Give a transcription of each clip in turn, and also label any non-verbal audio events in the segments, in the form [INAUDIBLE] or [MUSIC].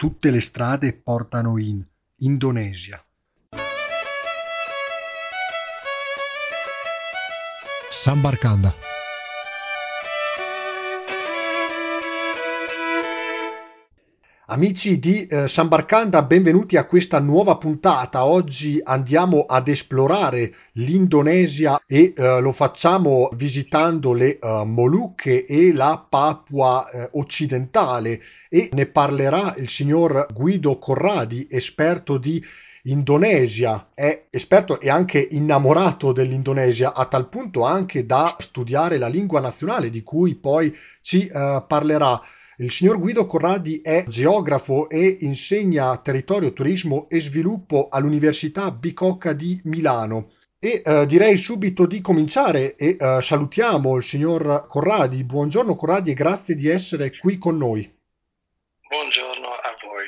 tutte le strade portano in Indonesia. Sambarkanda. Amici di eh, Sambarkanda, benvenuti a questa nuova puntata. Oggi andiamo ad esplorare l'Indonesia e eh, lo facciamo visitando le eh, Molucche e la Papua eh, occidentale e ne parlerà il signor Guido Corradi, esperto di Indonesia, è esperto e anche innamorato dell'Indonesia, a tal punto anche da studiare la lingua nazionale di cui poi ci eh, parlerà. Il signor Guido Corradi è geografo e insegna territorio, turismo e sviluppo all'Università Bicocca di Milano. E eh, direi subito di cominciare e eh, salutiamo il signor Corradi. Buongiorno Corradi e grazie di essere qui con noi. Buongiorno a voi.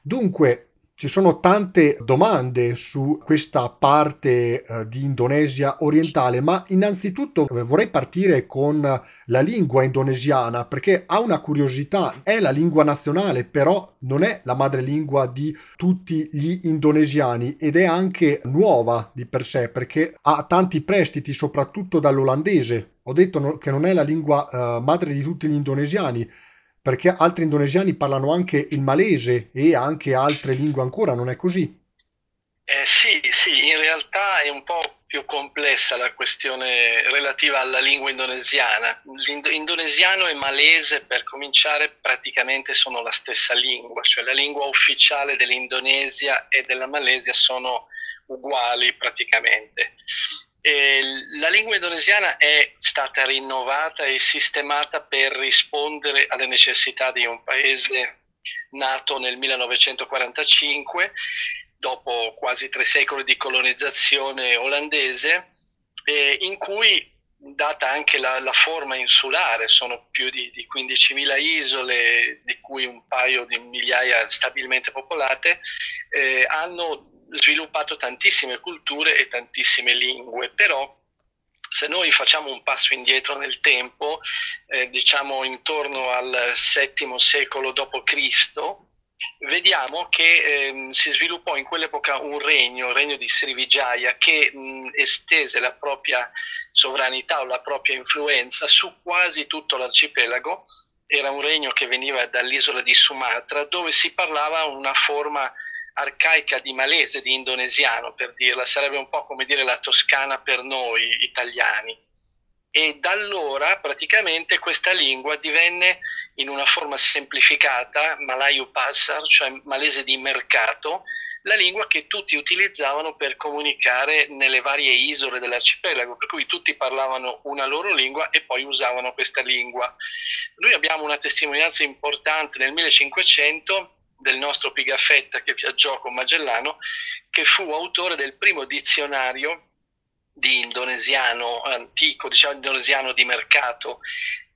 Dunque, ci sono tante domande su questa parte eh, di Indonesia orientale, ma innanzitutto eh, vorrei partire con la lingua indonesiana perché ha una curiosità, è la lingua nazionale, però non è la madrelingua di tutti gli indonesiani ed è anche nuova di per sé perché ha tanti prestiti, soprattutto dall'olandese. Ho detto no, che non è la lingua eh, madre di tutti gli indonesiani, perché altri indonesiani parlano anche il malese e anche altre lingue ancora, non è così? Eh, sì, sì, in realtà è un po' più complessa la questione relativa alla lingua indonesiana. L'indonesiano e malese, per cominciare, praticamente sono la stessa lingua, cioè la lingua ufficiale dell'Indonesia e della Malesia sono uguali praticamente. E la lingua indonesiana è stata rinnovata e sistemata per rispondere alle necessità di un paese nato nel 1945, dopo quasi tre secoli di colonizzazione olandese, in cui data anche la, la, forma insulare, sono più di, di 15.000 isole, di cui un paio di migliaia stabilmente popolate, eh, hanno sviluppato tantissime culture e tantissime lingue, però se noi facciamo un passo indietro nel tempo, eh, diciamo intorno al VII secolo d.C., vediamo che eh, si sviluppò in quell'epoca un regno, il regno di Srivijaya, che mh, estese la propria sovranità o la propria influenza su quasi tutto l'arcipelago. Era un regno che veniva dall'isola di Sumatra, dove si parlava una forma arcaica di malese, di indonesiano per dirla, sarebbe un po' come dire la toscana per noi italiani. E da allora praticamente questa lingua divenne in una forma semplificata, Malayu Passar, cioè malese di mercato, la lingua che tutti utilizzavano per comunicare nelle varie isole dell'arcipelago, per cui tutti parlavano una loro lingua e poi usavano questa lingua. Noi abbiamo una testimonianza importante nel 1500 del nostro Pigafetta che viaggiò con Magellano, che fu autore del primo dizionario di indonesiano antico, diciamo indonesiano di mercato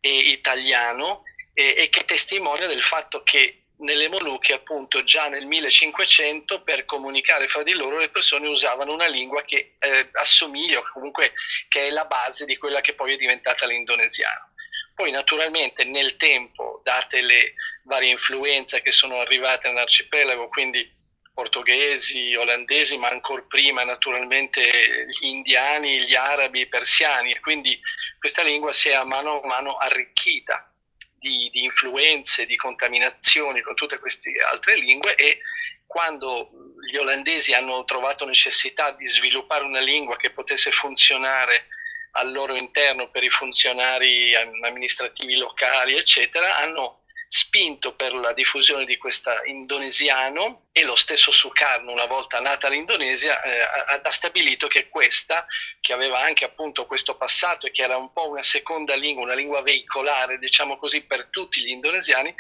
e italiano, e, e che testimonia del fatto che nelle Molucche, appunto, già nel 1500 per comunicare fra di loro le persone usavano una lingua che eh, assomiglia comunque che è la base di quella che poi è diventata l'indonesiano. Poi naturalmente nel tempo, date le varie influenze che sono arrivate nell'arcipelago, quindi portoghesi, olandesi, ma ancora prima naturalmente gli indiani, gli arabi, i persiani, e quindi questa lingua si è a mano a mano arricchita di, di, influenze, di contaminazioni con tutte queste altre lingue. E quando gli olandesi hanno trovato necessità di sviluppare una lingua che potesse funzionare al loro interno per i funzionari amministrativi locali, eccetera, hanno spinto per la diffusione di questo indonesiano e lo stesso Sukarno, una volta nata l'Indonesia, eh, ha, ha, stabilito che questa, che aveva anche appunto questo passato e che era un po' una seconda lingua, una lingua veicolare, diciamo così, per tutti gli indonesiani,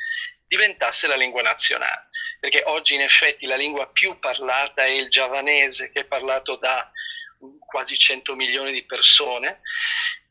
diventasse la lingua nazionale. Perché oggi in effetti la lingua più parlata è il giavanese, che è parlato da quasi 100 milioni di persone.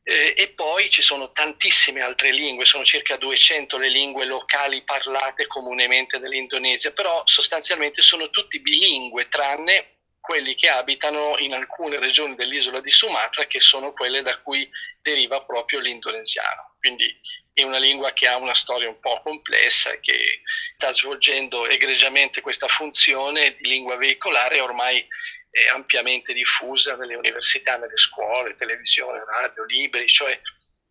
Eh, e poi ci sono tantissime altre lingue, sono circa 200 le lingue locali parlate comunemente nell'Indonesia, però sostanzialmente sono tutti bilingue, tranne quelli che abitano in alcune regioni dell'isola di Sumatra, che sono quelle da cui deriva proprio l'indonesiano. quindi è una lingua che ha una storia un po' complessa e che sta svolgendo egregiamente questa funzione di lingua veicolare ormai è ampiamente diffusa nelle università, nelle scuole, televisione, radio, libri, cioè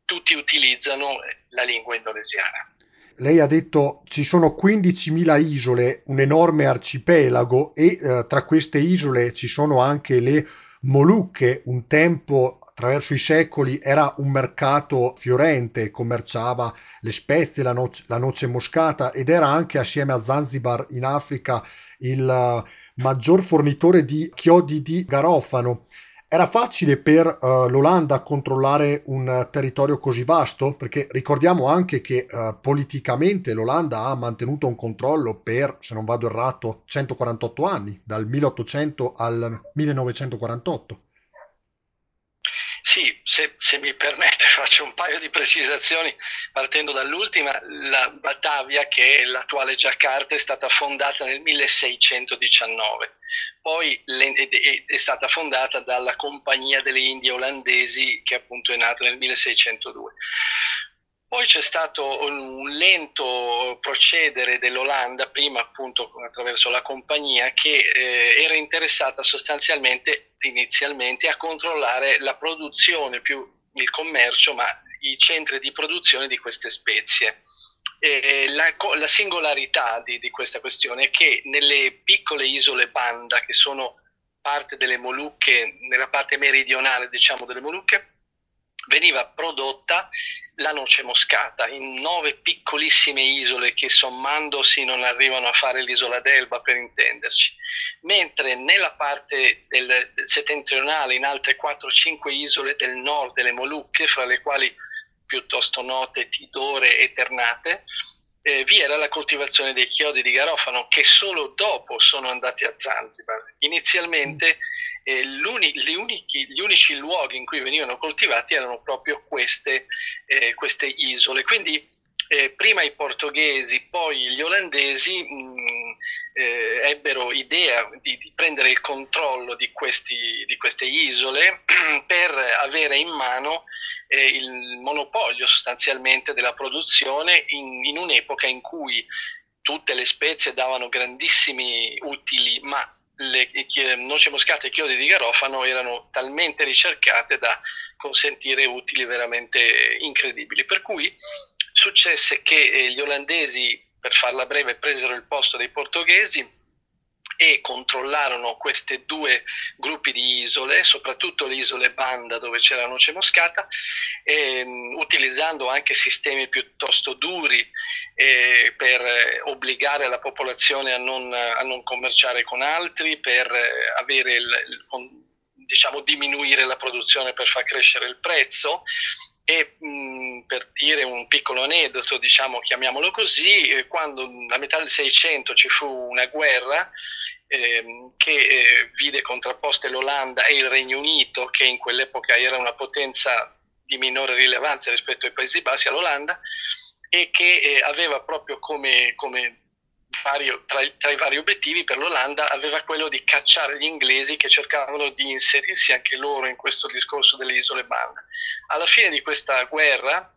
tutti utilizzano la lingua indonesiana. Lei ha detto ci sono 15.000 isole, un enorme arcipelago e eh, tra queste isole ci sono anche le Molucche, un tempo attraverso i secoli era un mercato fiorente, commerciava le spezie, la, noce, la noce moscata ed era anche assieme a Zanzibar in Africa il maggior fornitore di chiodi di garofano. Era facile per uh, l'Olanda controllare un territorio così vasto? Perché ricordiamo anche che uh, politicamente l'Olanda ha mantenuto un controllo per, se non vado errato, 148 anni, dal 1800 al 1948. Sì, se, se, mi permette [LAUGHS] faccio un paio di precisazioni partendo dall'ultima. La Batavia, che è l'attuale Giacarta, è stata fondata nel 1619, poi è stata fondata dalla Compagnia delle Indie Olandesi che appunto è nata nel 1602. Poi c'è stato un lento procedere dell'Olanda, prima appunto attraverso la compagnia, che eh, era interessata sostanzialmente inizialmente a controllare la produzione più il commercio, ma i centri di produzione di queste spezie. La, la, singolarità di, di, questa questione è che nelle piccole isole Banda, che sono parte delle Molucche, nella parte meridionale diciamo delle Molucche, veniva prodotta la noce moscata in nove piccolissime isole che sommandosi non arrivano a fare l'isola d'Elba per intenderci, mentre nella parte del, settentrionale in altre 4-5 isole del nord delle Molucche, fra le quali piuttosto note Tidore e Ternate, eh, vi era la coltivazione dei chiodi di garofano che solo dopo sono andati a Zanzibar. Inizialmente eh, gli, unici, gli, unici, luoghi in cui venivano coltivati erano proprio queste, eh, queste isole. Quindi eh, prima i portoghesi, poi gli olandesi mh, mm, eh, ebbero idea di, di, prendere il controllo di, questi, di queste isole [CLEARS THROAT] per avere in mano eh, il monopolio sostanzialmente della produzione in, in un'epoca in cui tutte le spezie davano grandissimi utili, ma le noce moscate e chiodi di garofano erano talmente ricercate da consentire utili veramente incredibili. Per cui successe che eh, gli olandesi, per farla breve, presero il posto dei portoghesi e controllarono questi due gruppi di isole, soprattutto le isole Banda dove c'era noce moscata, ehm, utilizzando anche sistemi piuttosto duri eh, per obbligare la popolazione a non, a non, commerciare con altri, per avere il, il, diciamo, diminuire la produzione per far crescere il prezzo. E mh, per dire un piccolo aneddoto, diciamo, chiamiamolo così, eh, quando a metà del 600 ci fu una guerra ehm, che eh, vide contrapposte l'Olanda e il Regno Unito, che in quell'epoca era una potenza di minore rilevanza rispetto ai Paesi Bassi, all'Olanda, e che eh, aveva proprio come, come vario, tra, tra, i vari obiettivi per l'Olanda aveva quello di cacciare gli inglesi che cercavano di inserirsi anche loro in questo discorso delle isole Banda. Alla fine di questa guerra,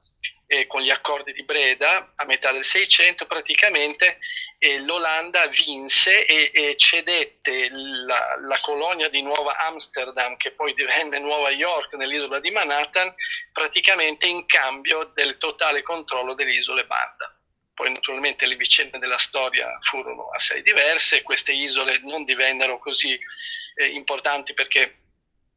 eh, con gli accordi di Breda, a metà del 600 praticamente, eh, l'Olanda vinse e, e cedette la, la, colonia di Nuova Amsterdam, che poi divenne Nuova York nell'isola di Manhattan, praticamente in cambio del totale controllo delle isole Banda. Poi naturalmente le vicende della storia furono assai diverse, queste isole non divennero così eh, importanti perché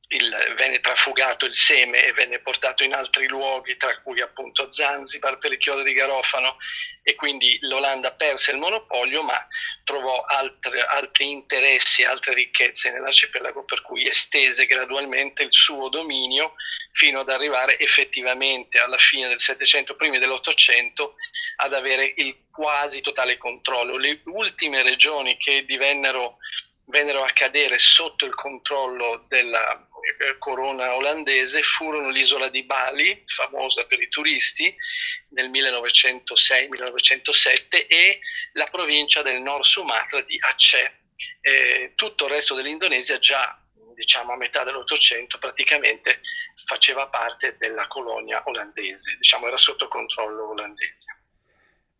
il, venne trafugato il seme e venne portato in altri luoghi, tra cui appunto Zanzibar per il chiodo di garofano e quindi l'Olanda perse il monopolio ma trovò altre, altri interessi, altre ricchezze nell'arcipelago per cui estese gradualmente il suo dominio fino ad arrivare effettivamente alla fine del Settecento, primi dell'Ottocento ad avere il quasi totale controllo. Le ultime regioni che divennero vennero a cadere sotto il controllo della corona olandese furono l'isola di Bali, famosa per i turisti, nel 1906-1907 e la provincia del Nord Sumatra di Aceh. Eh, tutto il resto dell'Indonesia già diciamo a metà dell'Ottocento praticamente faceva parte della colonia olandese, diciamo era sotto controllo olandese.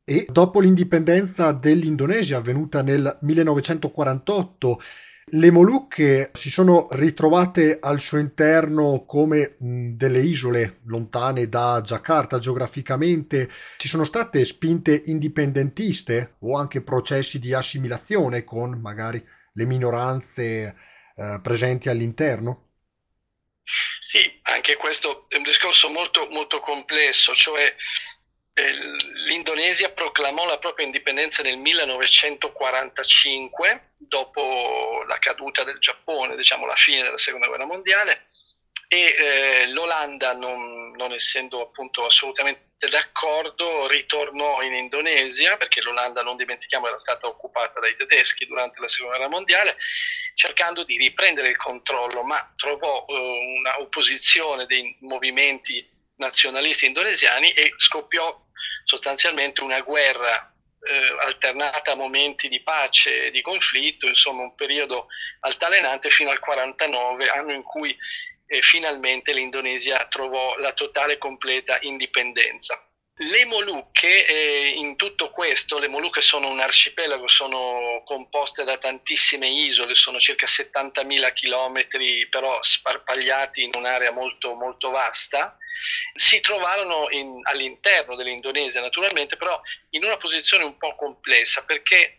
E dopo l'indipendenza dell'Indonesia avvenuta nel 1948, le Molucche si sono ritrovate al suo interno come delle isole lontane da Giacarta geograficamente. Ci sono state spinte indipendentiste o anche processi di assimilazione con magari le minoranze eh, presenti all'interno? Sì, anche questo è un discorso molto, molto complesso, cioè l'Indonesia proclamò la propria indipendenza nel 1945, dopo la caduta del Giappone, diciamo la fine della seconda guerra mondiale, e eh, l'Olanda, non, non, essendo appunto assolutamente d'accordo, ritornò in Indonesia, perché l'Olanda, non dimentichiamo, era stata occupata dai tedeschi durante la seconda guerra mondiale, cercando di riprendere il controllo, ma trovò eh, una opposizione dei movimenti nazionalisti indonesiani e scoppiò sostanzialmente una guerra eh, alternata a momenti di pace e di conflitto, insomma un periodo altalenante fino al 49, anno in cui eh, finalmente l'Indonesia trovò la totale e completa indipendenza. Le Molucche, eh, in tutto questo, le Molucche sono un arcipelago, sono composte da tantissime isole, sono circa 70.000 chilometri, però sparpagliati in un'area molto, molto vasta. Si trovarono in, all'interno dell'Indonesia, naturalmente, però in una posizione un po' complessa, perché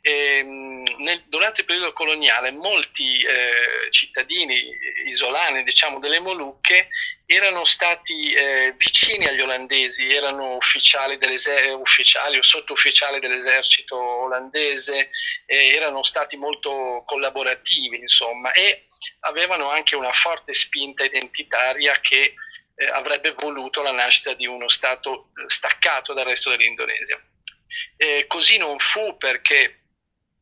ehm, nel, durante il periodo coloniale molti eh, cittadini isolani, diciamo, delle Molucche erano stati eh, vicini agli olandesi, erano ufficiali, ufficiali o sottufficiali dell'esercito olandese, eh, erano stati molto collaborativi, insomma, e avevano anche una forte spinta identitaria che eh, avrebbe voluto la nascita di uno Stato eh, staccato dal resto dell'Indonesia. così non fu perché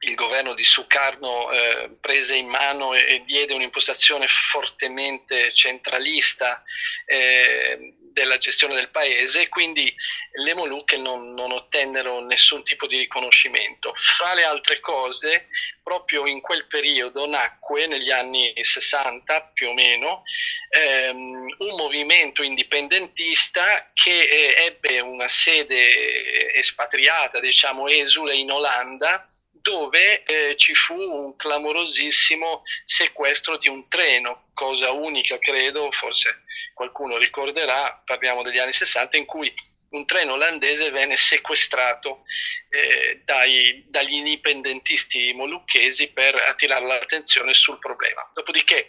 il governo di Sukarno eh, prese in mano e, e, diede un'impostazione fortemente centralista eh, della gestione del paese quindi le Molucche non, non, ottennero nessun tipo di riconoscimento. Fra le altre cose, proprio in quel periodo nacque, negli anni 60 più o meno, ehm, un movimento indipendentista che eh, ebbe una sede espatriata, diciamo esule in Olanda, dove eh, ci fu un clamorosissimo sequestro di un treno, cosa unica credo, forse qualcuno ricorderà, parliamo degli anni 60, in cui un treno olandese venne sequestrato eh, dai, dagli indipendentisti molucchesi per attirare l'attenzione sul problema. Dopodiché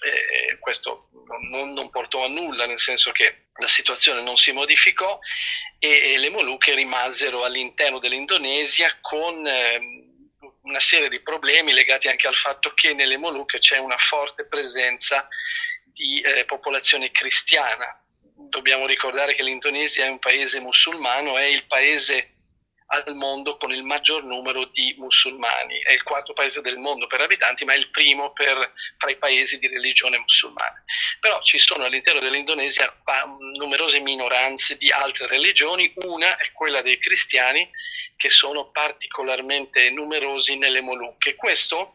eh, questo non, non, portò a nulla, nel senso che la situazione non si modificò e, e le Molucche rimasero all'interno dell'Indonesia con eh, una serie di problemi legati anche al fatto che nelle Molucche c'è una forte presenza di eh, popolazione cristiana. Dobbiamo ricordare che l'Indonesia è un paese musulmano, è il paese al mondo con il maggior numero di musulmani. È il quarto paese del mondo per abitanti, ma è il primo per, fra i paesi di religione musulmana. Però ci sono all'interno dell'Indonesia numerose minoranze di altre religioni, una è quella dei cristiani che sono particolarmente numerosi nelle Molucche. Questo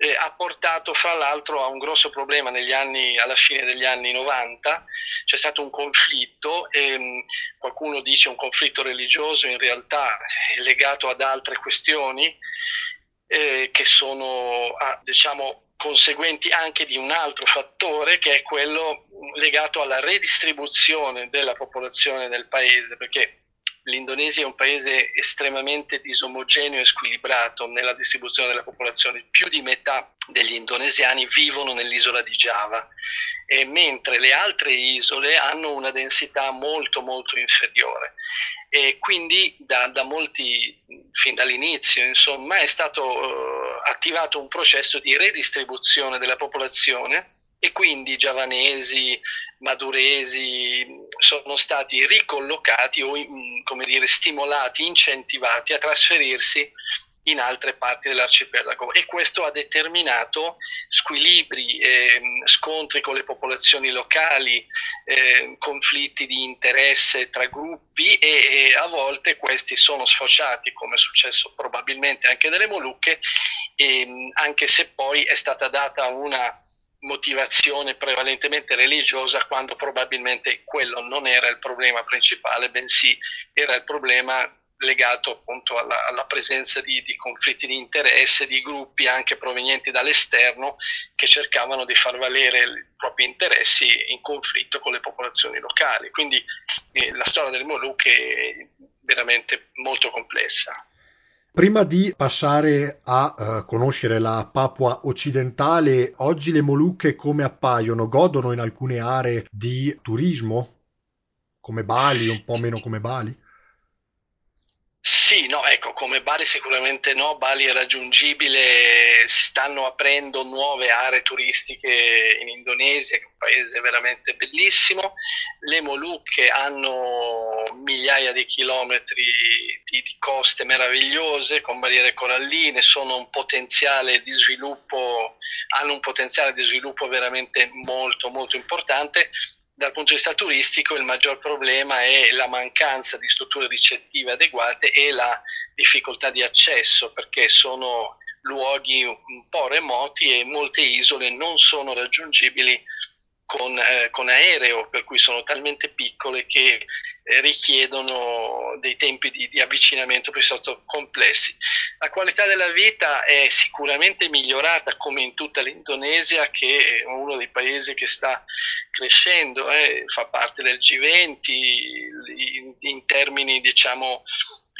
eh, ha portato fra l'altro a un grosso problema anni, alla fine degli anni 90, c'è stato un conflitto, ehm, qualcuno dice un conflitto religioso, in realtà è legato ad altre questioni eh, che sono ah, diciamo, conseguenti anche di un altro fattore che è quello legato alla redistribuzione della popolazione del paese, perché l'Indonesia è un paese estremamente disomogeneo e squilibrato nella distribuzione della popolazione. Più di metà degli indonesiani vivono nell'isola di e mentre le altre isole hanno una densità molto molto inferiore. E quindi da, da molti, fin dall'inizio, insomma, è stato uh, attivato un processo di redistribuzione della popolazione e quindi giavanesi, maduresi sono stati ricollocati o come dire, stimolati, incentivati a trasferirsi in altre parti dell'arcipelago. E questo ha determinato squilibri, eh, scontri con le popolazioni locali, eh, conflitti di interesse tra gruppi e, e, a volte questi sono sfociati, come è successo probabilmente anche nelle Molucche, e, anche se poi è stata data una motivazione prevalentemente religiosa quando probabilmente quello non era il problema principale, bensì era il problema legato appunto alla, alla presenza di, di, conflitti di interesse, di gruppi anche provenienti dall'esterno che cercavano di far valere i propri interessi in conflitto con le popolazioni locali. Quindi eh, la storia del Molucche è veramente molto complessa. Prima di passare a uh, conoscere la Papua occidentale, oggi le Molucche come appaiono? Godono in alcune aree di turismo? Come Bali, un po' meno come Bali? Sì, no, ecco, come Bali sicuramente no, Bali è raggiungibile, stanno aprendo nuove aree turistiche in Indonesia, che è un paese veramente bellissimo, le Molucche hanno migliaia di chilometri di, di coste meravigliose con barriere coralline, un hanno un potenziale di sviluppo veramente molto molto importante dal punto di vista turistico il maggior problema è la mancanza di strutture ricettive adeguate e la difficoltà di accesso perché sono luoghi un po' remoti e molte isole non sono raggiungibili con, eh, con, aereo, per cui sono talmente piccole che eh, richiedono dei tempi di, di, avvicinamento piuttosto complessi. La qualità della vita è sicuramente migliorata come in tutta l'Indonesia, che è uno dei paesi che sta crescendo, eh, fa parte del G20 in, in termini diciamo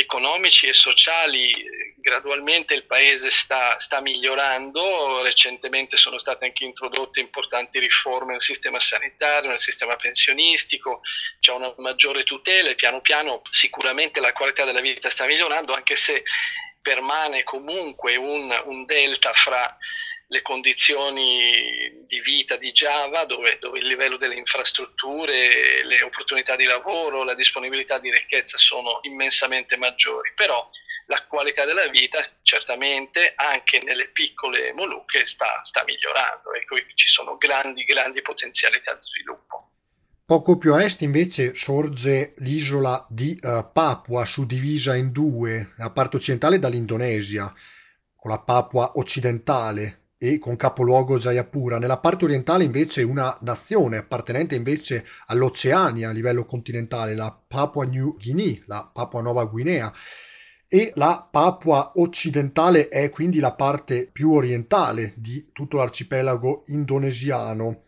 economici e sociali gradualmente il paese sta, sta, migliorando, recentemente sono state anche introdotte importanti riforme nel sistema sanitario, nel sistema pensionistico, c'è una maggiore tutela e piano piano sicuramente la qualità della vita sta migliorando anche se permane comunque un, un delta fra le condizioni di vita di Java, dove, dove, il livello delle infrastrutture, le opportunità di lavoro, la disponibilità di ricchezza sono immensamente maggiori, però la qualità della vita certamente anche nelle piccole Molucche sta, sta migliorando e qui ci sono grandi, grandi potenzialità di sviluppo. Poco più a est invece sorge l'isola di uh, Papua, suddivisa in due, la parte occidentale dall'Indonesia, con la Papua occidentale e con capoluogo Jayapura. Nella parte orientale invece una nazione appartenente invece all'Oceania a livello continentale, la Papua New Guinea, la Papua Nuova Guinea e la Papua occidentale è quindi la parte più orientale di tutto l'arcipelago indonesiano.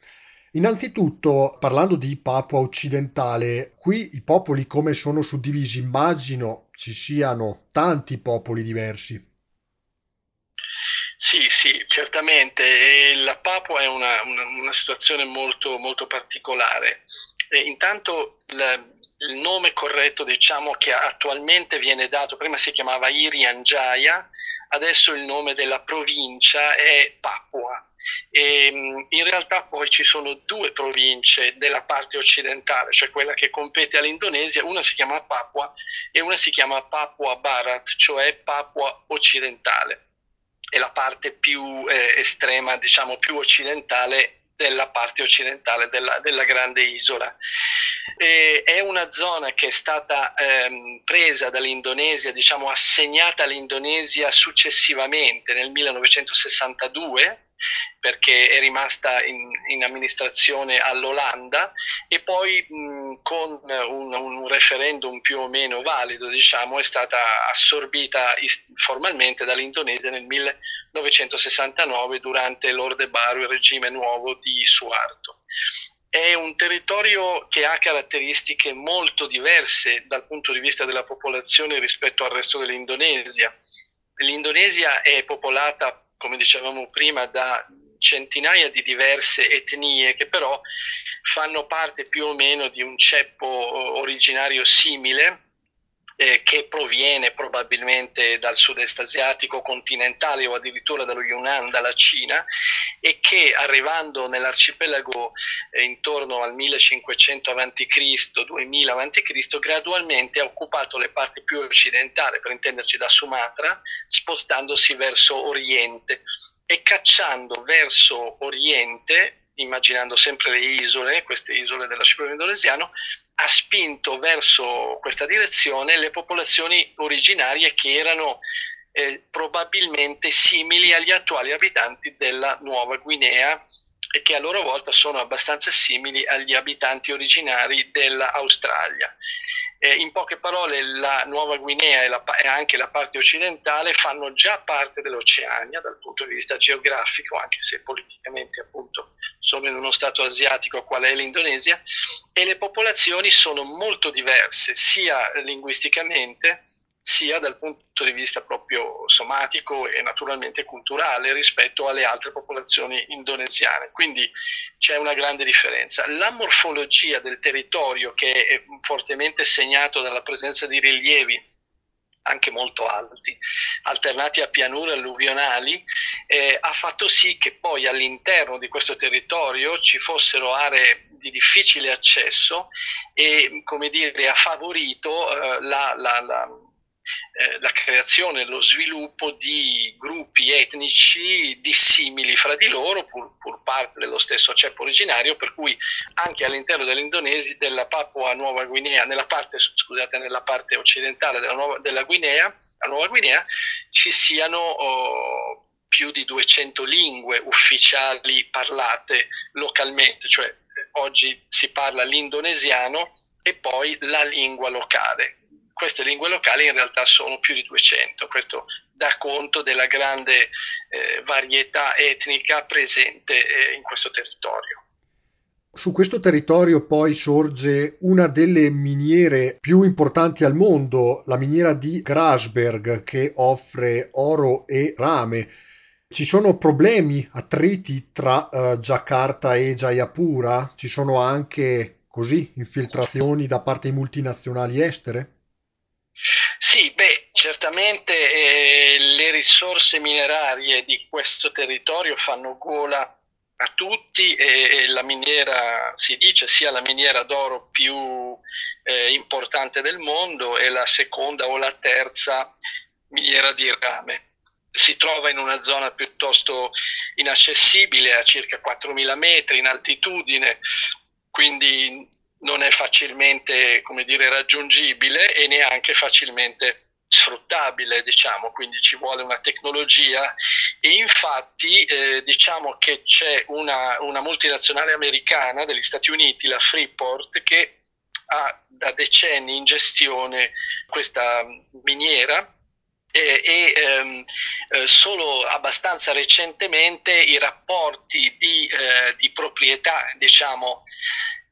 Innanzitutto, parlando di Papua occidentale, qui i popoli come sono suddivisi, immagino ci siano tanti popoli diversi. Sì, sì, certamente. la Papua è una, una, una situazione molto, molto particolare. E intanto la, il nome corretto, diciamo, che attualmente viene dato, prima si chiamava Irian Jaya, adesso il nome della provincia è Papua. E, in realtà poi ci sono due province della parte occidentale, cioè quella che compete all'Indonesia, una si chiama Papua e una si chiama Papua Barat, cioè Papua occidentale è la parte più eh, estrema, diciamo più occidentale della parte occidentale della, della grande isola. E è una zona che è stata ehm, presa dall'Indonesia, diciamo assegnata all'Indonesia successivamente nel 1962 perché è rimasta in, in amministrazione all'Olanda e poi mh, con un, un, referendum più o meno valido diciamo, è stata assorbita formalmente dall'Indonesia nel 1969 durante l'Ordebaru, il regime nuovo di Suarto. È un territorio che ha caratteristiche molto diverse dal punto di vista della popolazione rispetto al resto dell'Indonesia. L'Indonesia è popolata come dicevamo prima, da centinaia di diverse etnie che però fanno parte più o meno di un ceppo originario simile eh, che proviene probabilmente dal sud-est asiatico continentale o addirittura dallo Yunnan, dalla Cina, e che arrivando nell'arcipelago eh, intorno al 1500 a.C., 2000 a.C., gradualmente ha occupato le parti più occidentali, per intenderci da Sumatra, spostandosi verso oriente e cacciando verso oriente immaginando sempre le isole, queste isole dell'arcipelago indonesiano, ha spinto verso questa direzione le popolazioni originarie che erano eh, probabilmente simili agli attuali abitanti della Nuova Guinea e che a loro volta sono abbastanza simili agli abitanti originari dell'Australia. Eh, in poche parole, la Nuova Guinea e, la, e, anche la parte occidentale fanno già parte dell'Oceania dal punto di vista geografico, anche se politicamente appunto sono in uno stato asiatico qual è l'Indonesia, e le popolazioni sono molto diverse sia linguisticamente sia dal punto di vista proprio somatico e naturalmente culturale rispetto alle altre popolazioni indonesiane. Quindi c'è una grande differenza. La morfologia del territorio, che è fortemente segnato dalla presenza di rilievi anche molto alti, alternati a pianure alluvionali, eh, ha fatto sì che poi all'interno di questo territorio ci fossero aree di difficile accesso e, come dire, ha favorito eh, la, la, la eh, la creazione e lo sviluppo di gruppi etnici dissimili fra di loro, pur, pur, parte dello stesso ceppo originario, per cui anche all'interno dell'Indonesia, della Papua Nuova Guinea, nella parte, scusate, nella parte occidentale della, Nuova, della Guinea, Nuova Guinea, ci siano oh, più di 200 lingue ufficiali parlate localmente, cioè oggi si parla l'indonesiano e poi la lingua locale queste lingue locali in realtà sono più di 200. Questo dà conto della grande eh, varietà etnica presente eh, in questo territorio. Su questo territorio poi sorge una delle miniere più importanti al mondo, la miniera di Grasberg, che offre oro e rame. Ci sono problemi, attriti tra uh, Giacarta e Jayapura? Ci sono anche così infiltrazioni da parte di multinazionali estere? Sì, beh, certamente eh, le risorse minerarie di questo territorio fanno gola a tutti e, e, la miniera, si dice, sia la miniera d'oro più eh, importante del mondo e la seconda o la terza miniera di rame. Si trova in una zona piuttosto inaccessibile, a circa 4.000 metri in altitudine, quindi non è facilmente dire, raggiungibile e neanche facilmente sfruttabile, diciamo, quindi ci vuole una tecnologia e infatti eh, diciamo che c'è una, una, multinazionale americana degli Stati Uniti, la Freeport, che ha da decenni in gestione questa miniera e, e ehm, eh, solo abbastanza recentemente i rapporti di, eh, di proprietà, diciamo,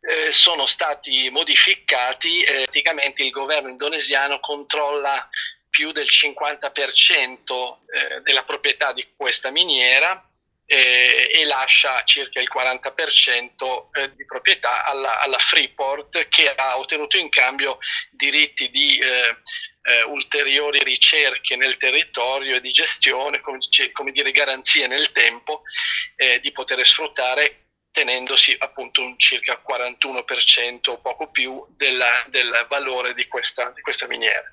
eh, sono stati modificati, eh, praticamente il governo indonesiano controlla più del 50% eh, della proprietà di questa miniera eh, e lascia circa il 40% eh, di proprietà alla, alla, Freeport che ha ottenuto in cambio diritti di eh, ulteriori ricerche nel territorio e di gestione, come, come dire garanzie nel tempo di poter sfruttare tenendosi appunto un circa 41% o poco più della, del valore di questa, di questa miniera.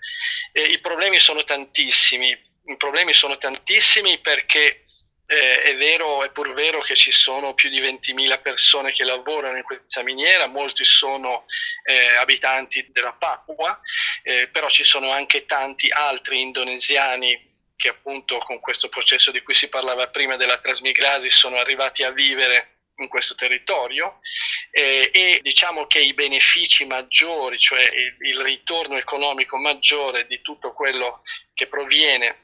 E I problemi sono tantissimi, i problemi sono tantissimi perché eh, è vero, è pur vero che ci sono più di 20.000 persone che lavorano in questa miniera, molti sono eh, abitanti della Papua, eh, però ci sono anche tanti altri indonesiani che appunto con questo processo di cui si parlava prima della trasmigrasi sono arrivati a vivere in questo territorio eh, e diciamo che i benefici maggiori, cioè il, il ritorno economico maggiore di tutto quello che proviene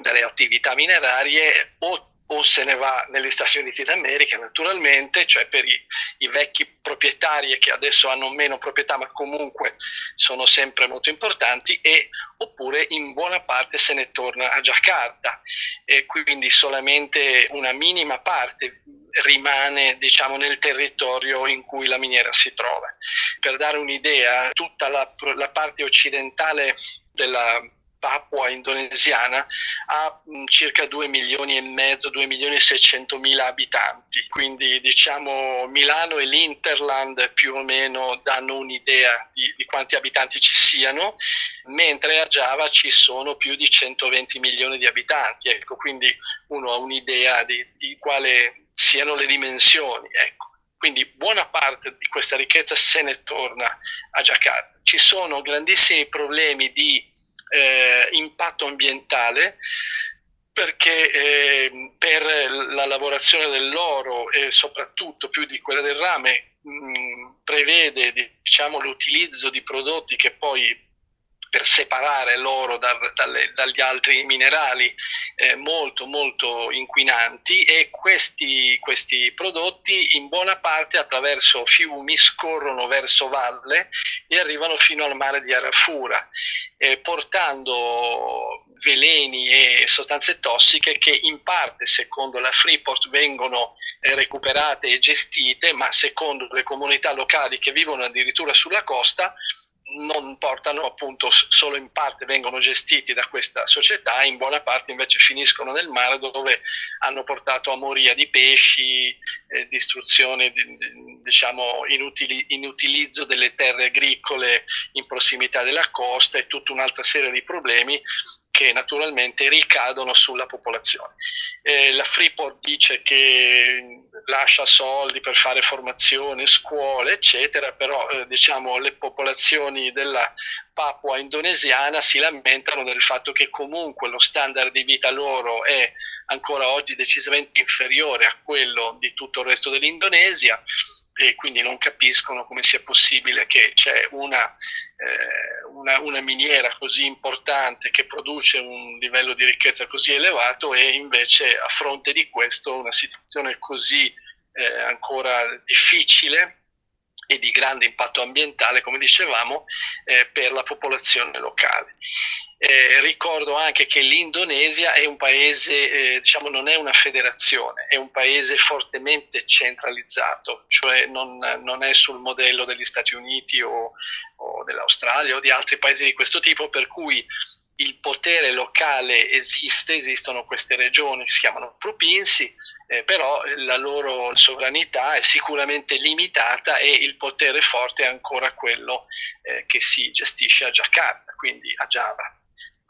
dalle attività minerarie o o se ne va negli Stati Uniti d'America naturalmente, cioè per i, i, vecchi proprietari che adesso hanno meno proprietà ma comunque sono sempre molto importanti e oppure in buona parte se ne torna a Giacarta. E quindi solamente una minima parte rimane diciamo nel territorio in cui la miniera si trova. Per dare un'idea, tutta la, la parte occidentale della Papua indonesiana ha mm, circa 2 milioni e mezzo, 2 milioni e 600 mila abitanti, quindi diciamo Milano e l'Interland più o meno danno un'idea di, di quanti abitanti ci siano, mentre a Java ci sono più di 120 milioni di abitanti, ecco, quindi uno ha un'idea di, di quale siano le dimensioni. Ecco. Quindi buona parte di questa ricchezza se ne torna a Jakarta. Ci sono grandissimi problemi di eh, impatto ambientale perché eh, per la lavorazione dell'oro e soprattutto più di quella del rame mh, prevede diciamo, l'utilizzo di prodotti che poi per separare l'oro da, dalle, dagli altri minerali eh, molto molto inquinanti e questi, questi, prodotti in buona parte attraverso fiumi scorrono verso valle e arrivano fino al mare di Arafura eh, portando veleni e sostanze tossiche che in parte secondo la Freeport vengono eh, recuperate e gestite ma secondo le comunità locali che vivono addirittura sulla costa non portano appunto solo in parte vengono gestiti da questa società in buona parte invece finiscono nel mare dove hanno portato a moria di pesci, eh, distruzione di, di, diciamo inutili, inutilizzo delle terre agricole in prossimità della costa e tutta un'altra serie di problemi che naturalmente ricadono sulla popolazione. Eh, la Freeport dice che lascia soldi per fare formazione, scuole, eccetera, però eh, diciamo le popolazioni della Papua indonesiana si lamentano del fatto che comunque lo standard di vita loro è ancora oggi decisamente inferiore a quello di tutto il resto dell'Indonesia e quindi non capiscono come sia possibile che c'è una, eh, una, una, miniera così importante che produce un livello di ricchezza così elevato e invece a fronte di questo una situazione così eh, ancora difficile e di grande impatto ambientale, come dicevamo, eh, per la popolazione locale. Eh, ricordo anche che l'Indonesia è un paese, eh, diciamo, non è una federazione, è un paese fortemente centralizzato, cioè non, non è sul modello degli Stati Uniti o, o dell'Australia o di altri paesi di questo tipo, per cui il potere locale esiste, esistono queste regioni si chiamano provinci, eh, però la loro sovranità è sicuramente limitata e il potere forte è ancora quello eh, che si gestisce a Jakarta, quindi a Java.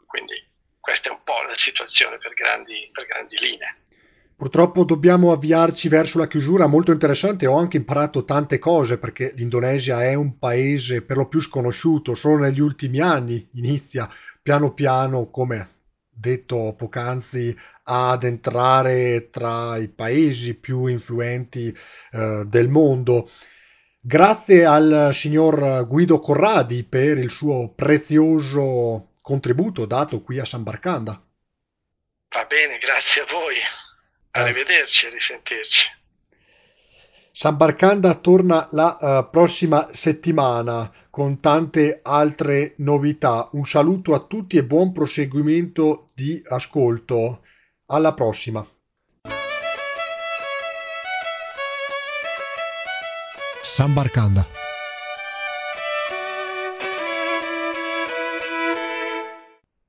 Quindi questa è un po' la situazione per grandi, per grandi linee. Purtroppo dobbiamo avviarci verso la chiusura, molto interessante, ho anche imparato tante cose perché l'Indonesia è un paese per lo più sconosciuto, solo negli ultimi anni inizia piano piano, come detto poc'anzi, ad entrare tra i paesi più influenti eh, del mondo. Grazie al signor Guido Corradi per il suo prezioso contributo dato qui a San Barcanda. Va bene, grazie a voi. Eh. Arrivederci e risentirci. San Barcanda torna la uh, prossima settimana con tante altre novità. Un saluto a tutti e buon proseguimento di ascolto. Alla prossima. San Barcanda